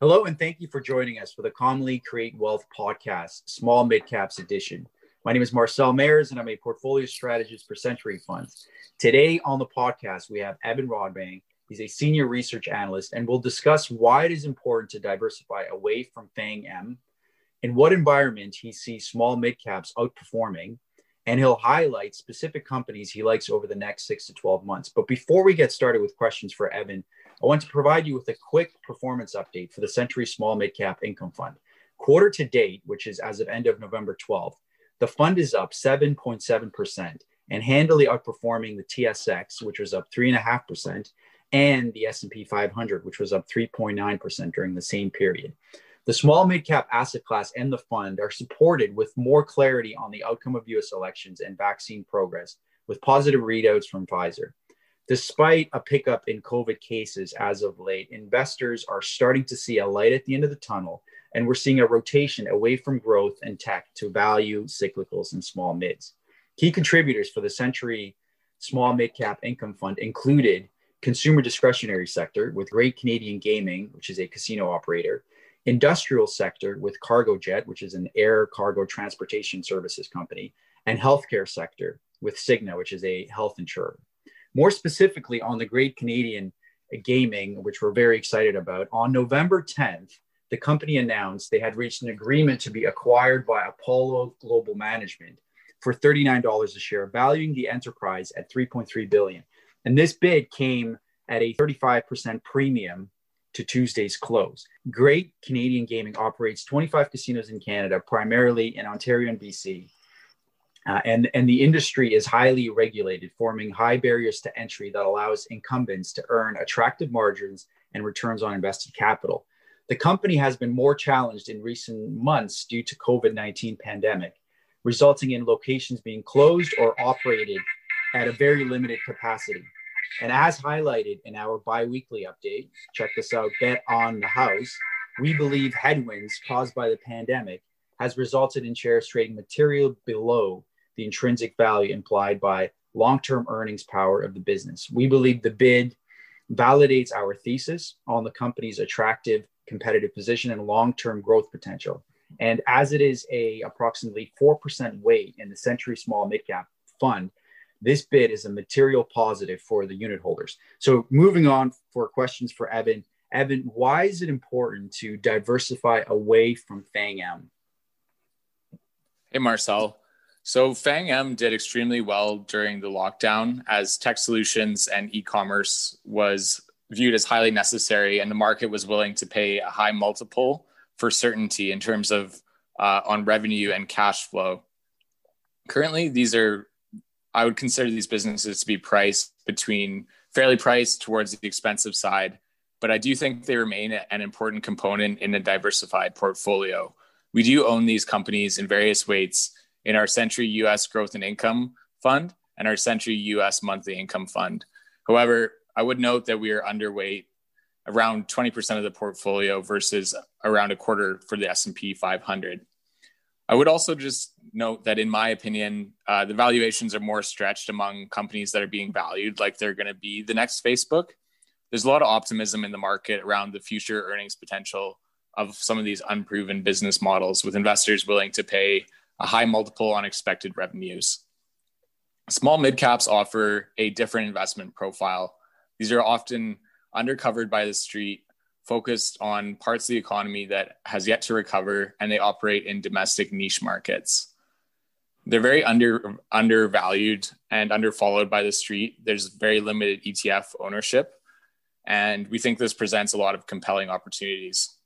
Hello, and thank you for joining us for the Commonly Create Wealth podcast, Small Mid Caps Edition. My name is Marcel Mayers, and I'm a portfolio strategist for Sentry Funds. Today on the podcast, we have Evan Rodbang. He's a senior research analyst, and we'll discuss why it is important to diversify away from FANG M, in what environment he sees small mid caps outperforming, and he'll highlight specific companies he likes over the next six to 12 months. But before we get started with questions for Evan, I want to provide you with a quick performance update for the Sentry Small Mid Cap Income Fund. Quarter to date, which is as of end of November 12th, the fund is up 7.7% and handily outperforming the TSX, which was up 3.5%, and the S&P 500, which was up 3.9% during the same period. The small mid cap asset class and the fund are supported with more clarity on the outcome of US elections and vaccine progress, with positive readouts from Pfizer. Despite a pickup in COVID cases as of late, investors are starting to see a light at the end of the tunnel, and we're seeing a rotation away from growth and tech to value, cyclicals, and small mids. Key contributors for the Sentry Small Mid Cap Income Fund included consumer discretionary sector with Great Canadian Gaming, which is a casino operator, industrial sector with Cargojet, which is an air cargo transportation services company, and healthcare sector with Cigna, which is a health insurer. More specifically, on the Great Canadian Gaming, which we're very excited about, on November 10th, the company announced they had reached an agreement to be acquired by Apollo Global Management for $39 a share, valuing the enterprise at 3.3 billion. And this bid came at a 35% premium to Tuesday's close. Great Canadian Gaming operates 25 casinos in Canada, primarily in Ontario and BC, uh, and, and the industry is highly regulated, forming high barriers to entry that allows incumbents to earn attractive margins and returns on invested capital. The company has been more challenged in recent months due to COVID-19 pandemic, resulting in locations being closed or operated at a very limited capacity. And as highlighted in our biweekly update, check this out, bet on the house, we believe headwinds caused by the pandemic has resulted in shares trading material below the intrinsic value implied by long term earnings power of the business. We believe the bid validates our thesis on the company's attractive competitive position and long term growth potential. And as it is a approximately 4% weight in the Sentry Small Midcap Fund, this bid is a material positive for the unit holders. So moving on for questions for Evan. Evan, why is it important to diversify away from FANG M? Hey, Marcel. So Fang M did extremely well during the lockdown as tech solutions and e-commerce was viewed as highly necessary and the market was willing to pay a high multiple for certainty in terms of uh, on revenue and cash flow. Currently, these are I would consider these businesses to be priced between fairly priced towards the expensive side, but I do think they remain an important component in a diversified portfolio. We do own these companies in various weights in our Sentry US Growth and Income Fund and our Sentry US Monthly Income Fund. However, I would note that we are underweight around 20% of the portfolio versus around a quarter for the S&P 500. I would also just note that in my opinion, uh, the valuations are more stretched among companies that are being valued like they're going to be the next Facebook. There's a lot of optimism in the market around the future earnings potential of some of these unproven business models with investors willing to pay a high multiple on expected revenues. Small mid caps offer a different investment profile. These are often undercovered by the street, focused on parts of the economy that has yet to recover, and they operate in domestic niche markets. They're very under undervalued and underfollowed by the street. There's very limited ETF ownership, and we think this presents a lot of compelling opportunities.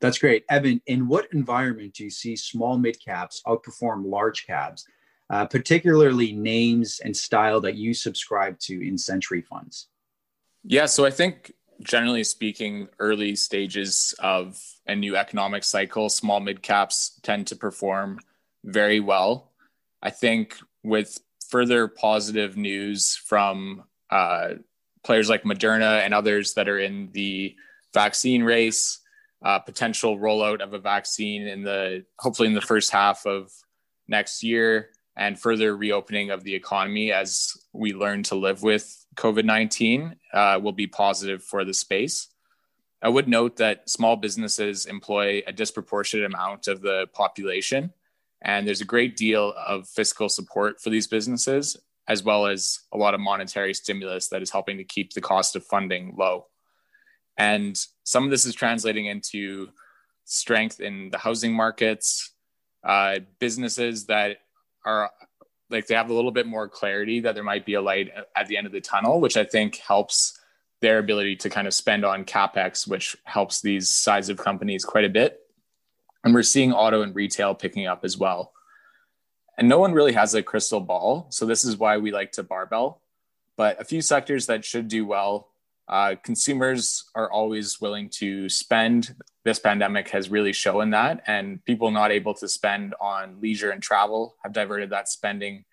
That's great. Evan, in what environment do you see small mid caps outperform large caps, uh, particularly names and style that you subscribe to in Sentry funds? Yeah, so I think generally speaking, early stages of a new economic cycle, small mid caps tend to perform very well. I think with further positive news from uh, players like Moderna and others that are in the vaccine race, uh, potential rollout of a vaccine in the hopefully in the first half of next year and further reopening of the economy as we learn to live with COVID 19 uh, will be positive for the space. I would note that small businesses employ a disproportionate amount of the population, and there's a great deal of fiscal support for these businesses, as well as a lot of monetary stimulus that is helping to keep the cost of funding low. And some of this is translating into strength in the housing markets, uh, businesses that are like they have a little bit more clarity that there might be a light at the end of the tunnel, which I think helps their ability to kind of spend on capex, which helps these size of companies quite a bit. And we're seeing auto and retail picking up as well. And no one really has a crystal ball. So this is why we like to barbell. But a few sectors that should do well uh, consumers are always willing to spend. This pandemic has really shown that, and people not able to spend on leisure and travel have diverted that spending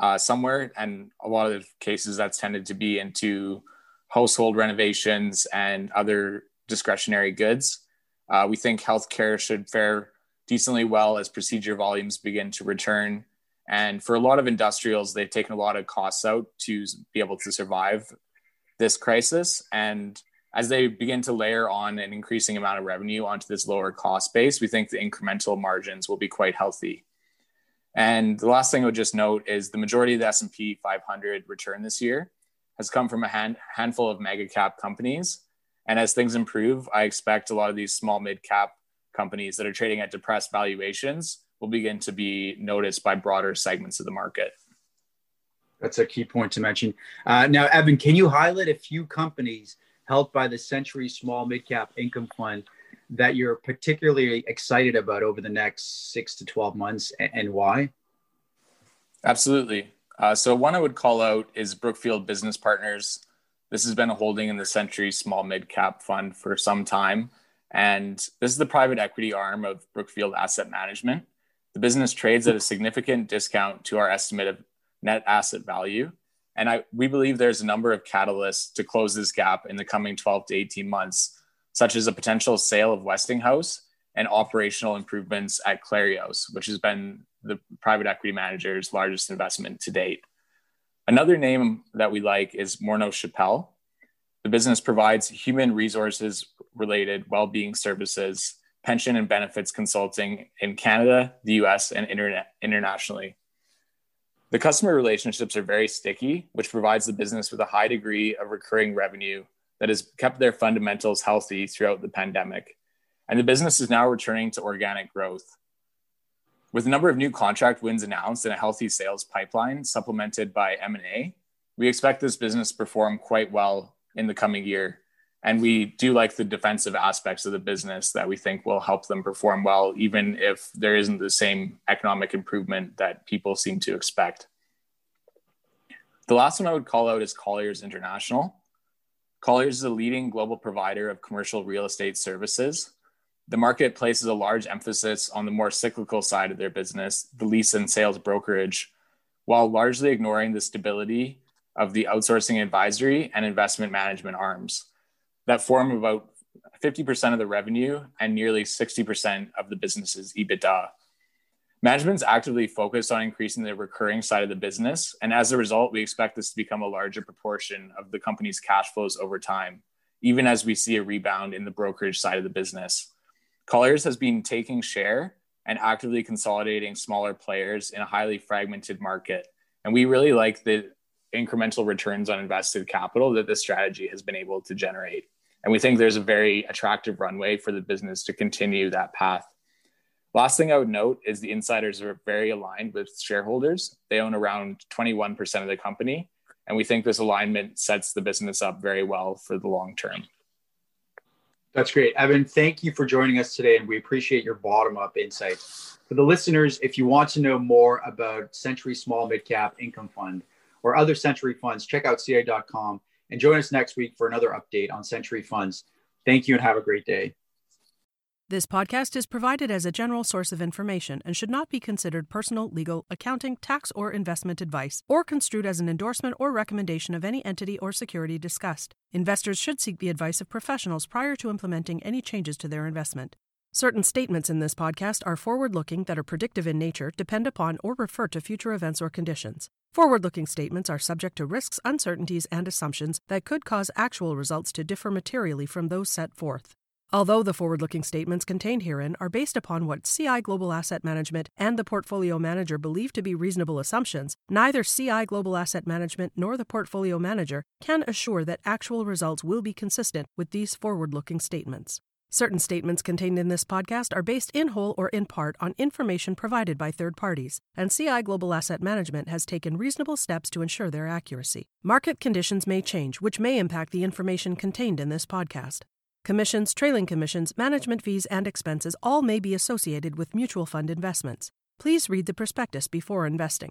uh, somewhere. And a lot of cases that's tended to be into household renovations and other discretionary goods. Uh, we think healthcare should fare decently well as procedure volumes begin to return. And for a lot of industrials, they've taken a lot of costs out to be able to survive this crisis. And as they begin to layer on an increasing amount of revenue onto this lower cost base, we think the incremental margins will be quite healthy. And the last thing I would just note is the majority of the S&P 500 return this year has come from a hand, handful of mega cap companies. And as things improve, I expect a lot of these small mid cap companies that are trading at depressed valuations will begin to be noticed by broader segments of the market. That's a key point to mention. Uh, now, Evan, can you highlight a few companies held by the Sentry Small Midcap Income Fund that you're particularly excited about over the next six to 12 months and why? Absolutely. Uh, so, one I would call out is Brookfield Business Partners. This has been a holding in the Sentry Small Midcap Fund for some time. And this is the private equity arm of Brookfield Asset Management. The business trades at a significant discount to our estimate of net asset value. And I, we believe there's a number of catalysts to close this gap in the coming 12 to 18 months, such as a potential sale of Westinghouse and operational improvements at Clarios, which has been the private equity manager's largest investment to date. Another name that we like is Morneau Shepell. The business provides human resources related well being services, pension and benefits consulting in Canada, the US, and internet, internationally. The customer relationships are very sticky, which provides the business with a high degree of recurring revenue that has kept their fundamentals healthy throughout the pandemic. And the business is now returning to organic growth. With a number of new contract wins announced and a healthy sales pipeline supplemented by M&A, we expect this business to perform quite well in the coming year. And we do like the defensive aspects of the business that we think will help them perform well, even if there isn't the same economic improvement that people seem to expect. The last one I would call out is Colliers International. Colliers is a leading global provider of commercial real estate services. The market places a large emphasis on the more cyclical side of their business, the lease and sales brokerage, while largely ignoring the stability of the outsourcing advisory and investment management arms that form about 50% of the revenue and nearly 60% of the business's EBITDA. Management's actively focused on increasing the recurring side of the business. And as a result, we expect this to become a larger proportion of the company's cash flows over time, even as we see a rebound in the brokerage side of the business. Colliers has been taking share and actively consolidating smaller players in a highly fragmented market. And we really like the incremental returns on invested capital that this strategy has been able to generate. And we think there's a very attractive runway for the business to continue that path. Last thing I would note is the insiders are very aligned with shareholders. They own around 21% of the company. And we think this alignment sets the business up very well for the long term. That's great. Evan, thank you for joining us today. And we appreciate your bottom up insight. For the listeners, if you want to know more about Sentry Small Mid Cap Income Fund or other Sentry funds, check out CI.com and join us next week for another update on Sentry Funds. Thank you and have a great day. This podcast is provided as a general source of information and should not be considered personal, legal, accounting, tax, or investment advice, or construed as an endorsement or recommendation of any entity or security discussed. Investors should seek the advice of professionals prior to implementing any changes to their investment. Certain statements in this podcast are forward looking that are predictive in nature, depend upon, or refer to future events or conditions. Forward looking statements are subject to risks, uncertainties, and assumptions that could cause actual results to differ materially from those set forth. Although the forward looking statements contained herein are based upon what CI Global Asset Management and the portfolio manager believe to be reasonable assumptions, neither CI Global Asset Management nor the portfolio manager can assure that actual results will be consistent with these forward looking statements. Certain statements contained in this podcast are based in whole or in part on information provided by third parties, and CI Global Asset Management has taken reasonable steps to ensure their accuracy. Market conditions may change, which may impact the information contained in this podcast. Commissions, trailing commissions, management fees, and expenses all may be associated with mutual fund investments. Please read the prospectus before investing.